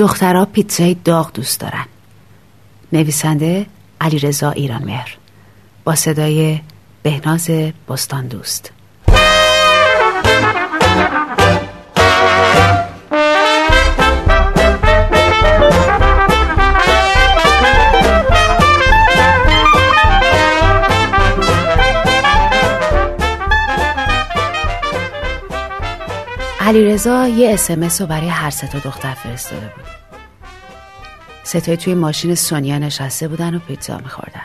دخترها پیتزای داغ دوست دارن. نویسنده علیرضا ایرانمهر. با صدای بهناز بستان دوست. علیرضا یه اسمس رو برای هر سه تا دختر فرستاده بود. ستایی توی ماشین سونیا نشسته بودن و پیتزا میخوردن.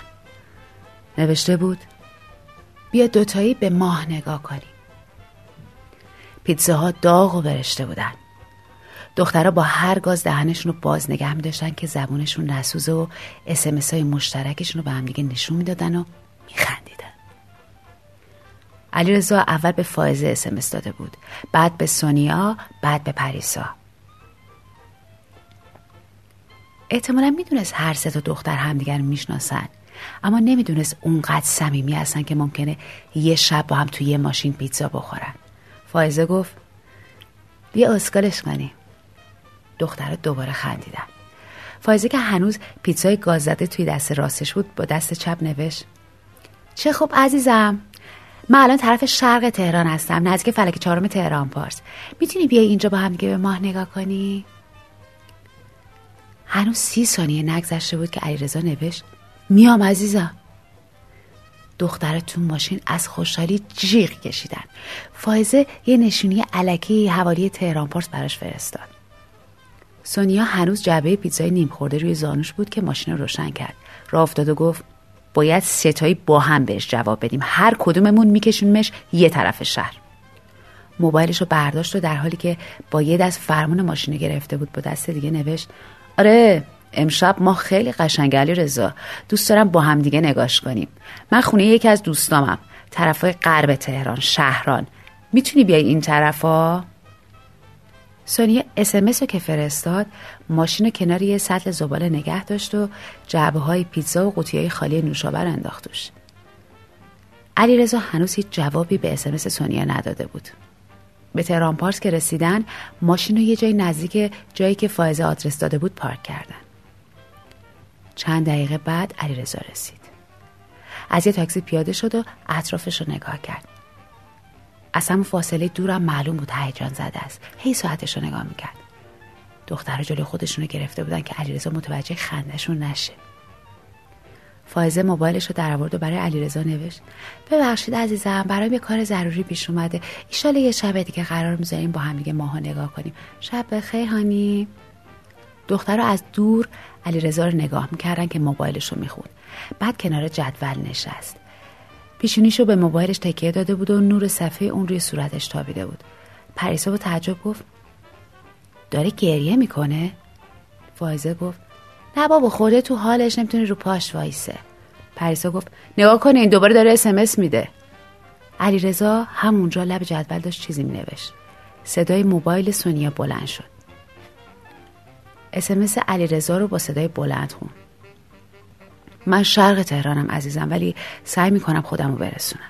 نوشته بود بیا دوتایی به ماه نگاه کنیم. پیتزاها داغ و برشته بودن. دخترها با هر گاز دهنشون رو باز نگه می داشتن که زبونشون نسوزه و اسمس های مشترکشون رو به هم دیگه نشون می‌دادن و میخندیدن. علیرضا اول به فائزه اسمس داده بود بعد به سونیا بعد به پریسا. احتمالا می‌دونست هر سه تا دختر همدیگر می‌شناسن اما نمی‌دونست اونقدر صمیمی هستن که ممکنه یه شب با هم توی یه ماشین پیتزا بخورن. فائزه گفت بیا اسکالش کنیم دختر دوباره خندیدن. فائزه که هنوز پیتزای گاز زده توی دست راستش بود با دست چپ نوشت چه خوب عزیزم من الان طرف شرق تهران هستم نزدیک فلک چهارم تهران پارس. می‌تونی بیای اینجا با هم دیگه به ماه نگاه کنی؟ هنوز سی ثانیه نگذشته بود که علیرضا نوشت میام عزیزم. دختر تو ماشین از خوشحالی جیغ کشیدن. فایزه یه نشونی علکی حوالی تهران پارس براش فرستاد. سونیا هنوز جعبه پیتزای نیم خورده روی زانوش بود که ماشین رو روشن کرد. راه افتاد و گفت باید ستایی با هم بهش جواب بدیم. هر کدوممون میکشونمش یه طرف شهر. موبایلش رو برداشت و در حالی که با یه دست فرمون ماشین گرفته بود با دست دیگه نوشت آره امشب ما خیلی قشنگلی رضا. دوست دارم با هم دیگه نگاش کنیم. من خونه یکی از دوستامم طرفای غرب تهران شهران. می‌تونی بیای این طرفا؟ سونیا اسمس رو که فرستاد ماشین کنار یه سطل زباله نگه داشت و جعبه های پیتزا و قوطی های خالی نوشابر انداختوش. علیرضا هنوز هیچ جوابی به اسمس سونیا نداده بود. به تهران پارس که رسیدن ماشین رو یه جای نزدیک جایی که فائزه آدرس داده بود پارک کردن. چند دقیقه بعد علیرضا رسید. از یه تاکسی پیاده شد و اطرافش رو نگاه کرد. از هم فاصله دورم معلوم بود هیجان زده است. هی ساعتش رو نگاه می‌کرد. دختر جلوی خودشون رو گرفته بودن که علیرضا متوجه خندشون نشه. فائزه موبایلش رو در آورد و برای علیرضا نوشت. ببخشید عزیزم برای یه کار ضروری پیش اومده. ایشالا یه شب دیگه قرار می‌ذاریم با هم دیگه ماها نگاه کنیم. شب بخیر هانی. دختر رو از دور علیرضا رو نگاه می‌کردن که موبایلش رو می‌خوند. بعد کنار جدول نشست. پیشونیشو به موبایلش تکیه داده بود و نور صفحه اون روی صورتش تابیده بود. پریسا با تعجب گفت داره گریه می‌کنه؟ فایزه گفت نه بابا خورده تو حالش نمی‌تونه رو پاش وایسه. پریسا گفت نگاه کنین دوباره داره اسمس میده. علیرضا همونجا لب جدول داشت چیزی مینوشت. صدای موبایل سونیا بلند شد. اسمس علیرضا رو با صدای بلند خون من شرق تهرانم عزیزم ولی سعی می‌کنم خودم رو برسونم.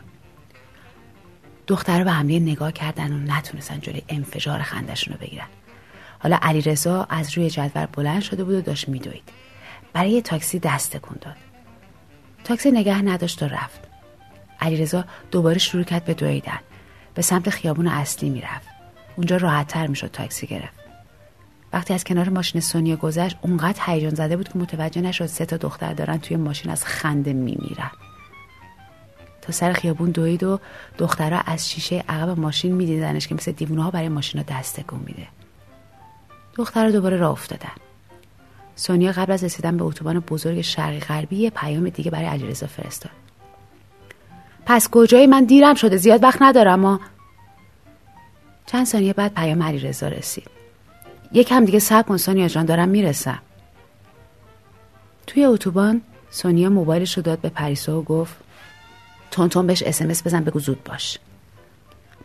دختر به همدیگه نگاه کردن و نتونستن جلوی انفجار خندشون رو بگیرن. حالا علیرضا از روی جدول بلند شده بود و داشت میدوید. برای تاکسی دست تکون داد. تاکسی نگه نداشت و رفت. علیرضا دوباره شروع کرد به دویدن. به سمت خیابون اصلی می‌رفت. اونجا راحتتر می‌شد تاکسی گرفت. وقتی از کنار ماشین سونیا گذشت اونقدر هیجان زده بود که متوجه نشد سه تا دختر دارن توی ماشین از خنده میمیرن. تا سر خیابون دوید و دخترها از شیشه عقب ماشین میدیدنش که مثل دیوونه ها برای ماشین دست تکون میده. دخترها دوباره راه افتادن. سونیا قبل از رسیدن به اتوبان بزرگ شرقی غربی یه پیام دیگه برای علیرضا فرستاد. پس کجای من دیرم شده زیاد وقت ندارم ما چند ثانیه بعد پیام علیرضا رسید. یکم دیگه صبر کن سونیا جان دارم می‌رسم. توی اتوبان سونیا موبایلش رو داد به پریسا و گفت تون بهش اسمس بزن بگو زود باش.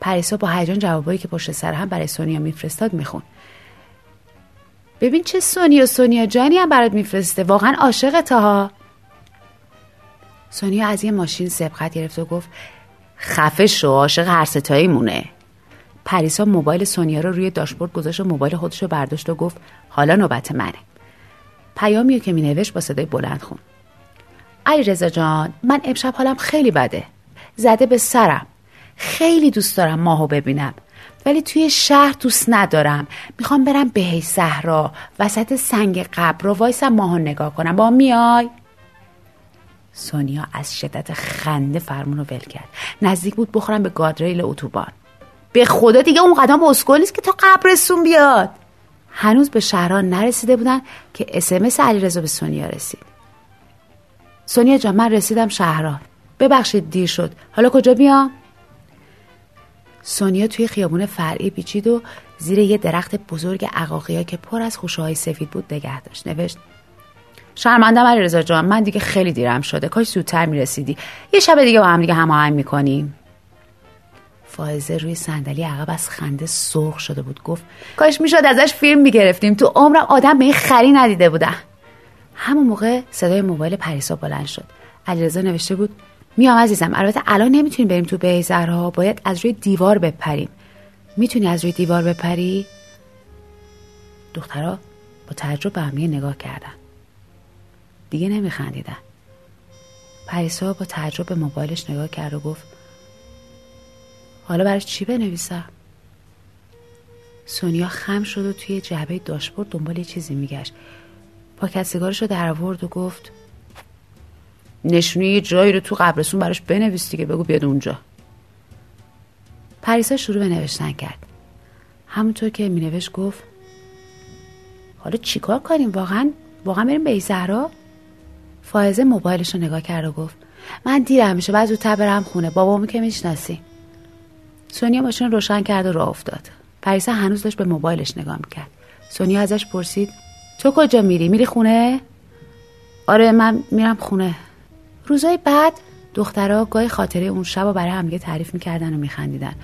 پریسا با هیجان جوابایی که پشت سر هم برای سونیا میفرستاد میخون. ببین چه سونیا سونیا جانی هم برات میفرسته. واقعا عاشق ها. سونیا از یه ماشین سبقت گرفت و گفت خفه شو عاشق هر ستایی مونه پریسا موبایل سونیا رو روی داشبورد گذاشت و موبایل خودش رو برداشت و گفت حالا نوبت منه. پیامی که می نوشت با صدای بلند خون علی رزا جان من امشب حالم خیلی بده. زده به سرم. خیلی دوست دارم ماهو ببینم. ولی توی شهر دوست ندارم. می‌خوام برم به صحرا. وسط سنگ قبر رو وایسم ماهو نگاه کنم. با میای. سونیا از شدت خنده فرمون رو ول کرد. نزدیک بود بخورم به گادریل اتوبان. به خدا دیگه اون قدم اسکل نیست که تا قبرستون بیاد. هنوز به شهران نرسیده بودن که اسمس علیرضا به سونیا رسید. سونیا جان من رسیدم شهران. ببخشید دیر شد. حالا کجا بیام؟ سونیا توی خیابون فرعی پیچید و زیر یه درخت بزرگ عقاقیا که پر از خوشه های سفید بود نگه داشت. نوشت شرمندم علیرضا جان من دیگه خیلی دیرم شده. کاش زودتر می‌رسیدی. یه شب دیگه با هم دیگه هماهنگ می‌کنیم. فائزه روی صندلی عقب از خنده سرخ شده بود. گفت کاش می‌شد ازش فیلم می‌گرفتیم. تو عمرم آدم به این خری ندیده بودم همون موقع صدای موبایل پریسا بلند شد. علیرضا نوشته بود میام عزیزم البته الان نمی‌تونیم بریم تو بیزرها باید از روی دیوار بپریم. می‌تونی از روی دیوار بپری؟ دخترها با تعجب به همیه نگاه کردن. دیگه نمیخندیدن. پریسا با تعجب به موبایلش نگاه کرد و گفت حالا برای چی بنویسم؟ سونیا خم شد و توی جعبه داشبورد دنبال یه چیزی میگشت. پاکت سیگارش رو در آورد و گفت نشونی یه جایی رو تو قبرستون براش بنویس دیگه بگو بیاد اونجا. پریسا شروع به نوشتن کرد. همونطور که مینوشت گفت حالا چیکار کنیم واقعا؟ واقعا بریم به زهرا؟ فائزه موبایلش رو نگاه کرد و گفت من دیرم میشه بعد زودتر برم خونه. بابامو که می‌شناسی. سونیا ماشین روشن کرد و راه افتاد. پریسا هنوز داشت به موبایلش نگاه می‌کرد. سونیا ازش پرسید تو کجا میری؟ میری خونه؟ آره من میرم خونه. روزای بعد دخترها گاهی خاطره اون شب رو برای همدیگه تعریف می‌کردن و میخندیدن.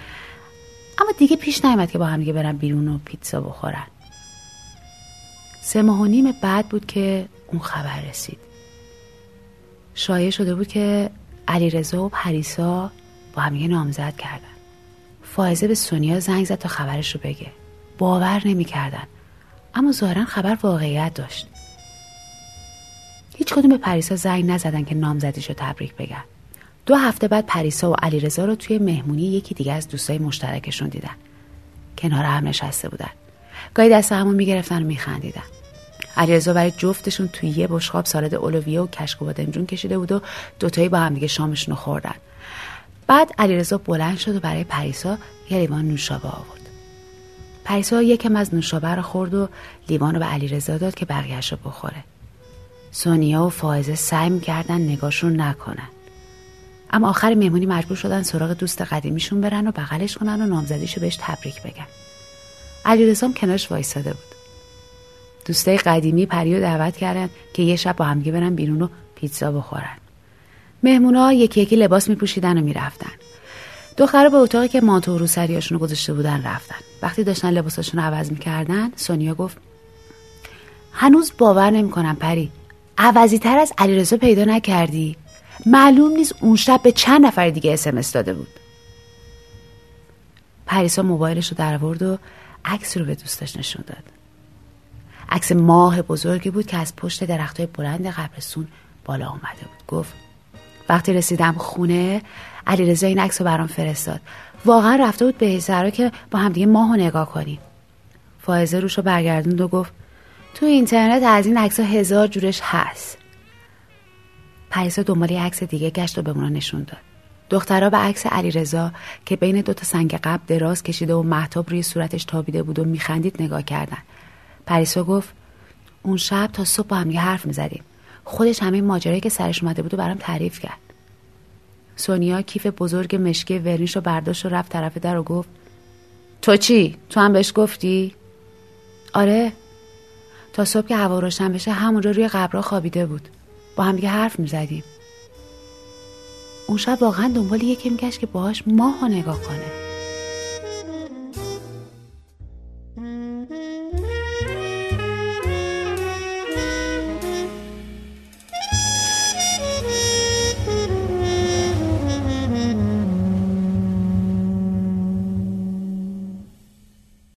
اما دیگه پیش نیامد که با همدیگه برن بیرون و پیتزا بخورن. سه ماه و نیم بعد بود که اون خبر رسید. شایع شده بود که علیرضا و پریسا با همدیگه نامزد کردن. فائزه به سونیا زنگ زد تا خبرش رو بگه. باور نمی‌کردن. اما ظاهرا خبر واقعیت داشت. هیچ کدوم به پریسا زنگ نزدن که نامزدیش رو تبریک بگن. دو هفته بعد پریسا و علیرضا رو توی مهمونی یکی دیگه از دوستای مشترکشون دیدن. کنار هم نشسته بودن. گاهی دست همون می‌گرفتن و میخندیدن. علیرضا برای جفتشون توی یه بشقاب سالاد اولویه و کشک و بادمجون کشیده بود و دوتایی با هم دیگه شامشون رو خوردن. بعد علیرضا بلند شد و برای پریسا یه لیوان نوشابه آورد. پریسا یکم از نوشابه رو خورد و لیوان رو به علیرضا داد که بقیهش رو بخوره. سونیا و فائزه سعی می‌کردن نگاشون نکنن. اما آخر مهمونی مجبور شدن سراغ دوست قدیمیشون برن و بغلش کنن و نامزدیشو بهش تبریک بگن. علیرضا کنارش وایساده بود. دوستای قدیمی پریو دعوت کردن که یه شب با همگی برن بیرون و پیتزا بخورن. مهمونا یکی یکی لباس میپوشیدن و می‌رفتن. دخترها به اتاقی که مانتو و روسریاشون رو گذاشته بودن رفتن. وقتی داشتن لباساشون رو عوض می‌کردن سونیا گفت هنوز باور نمی‌کنم پری. عوضی تر از علیرضا پیدا نکردی؟ معلوم نیست اون شب به چند نفر دیگه اسمس داده بود. پریسا موبایلش رو در آورد و عکس رو به دوستش نشون داد. عکس ماه بزرگی بود که از پشت درختای بلند قبرستون بالا آمده بود. گفت وقتی رسیدم خونه علیرضا این عکس رو برام فرستاد. واقعا رفته بود به هزارا که با همدیگه ماه رو نگاه کنیم. فائزه روش رو برگردوند و گفت تو اینترنت از این عکس هزار جورش هست. پریسا دنبال یه عکس دیگه گشت و به اونا نشون داد. دخترها به عکس علیرضا که بین دوتا سنگ قبل دراز کشیده و محتاب روی صورتش تابیده بود و میخندید نگاه کردن. پریسا گفت اون شب تا صبح با هم یه حرف می‌زدیم. خودش همه ماجرایی که سرش اومده بود و برام تعریف کرد. سونیا کیف بزرگ مشکی ورنیش رو برداشت و رفت طرف در و گفت تو چی؟ تو هم بهش گفتی؟ آره. تا صبح که هوا روشن بشه همونجا روی قبرها خوابیده بود. با هم دیگه حرف می‌زدیم. اون شب واقعا دنبال یکی میگشت که باهاش ماه نگاه کنه.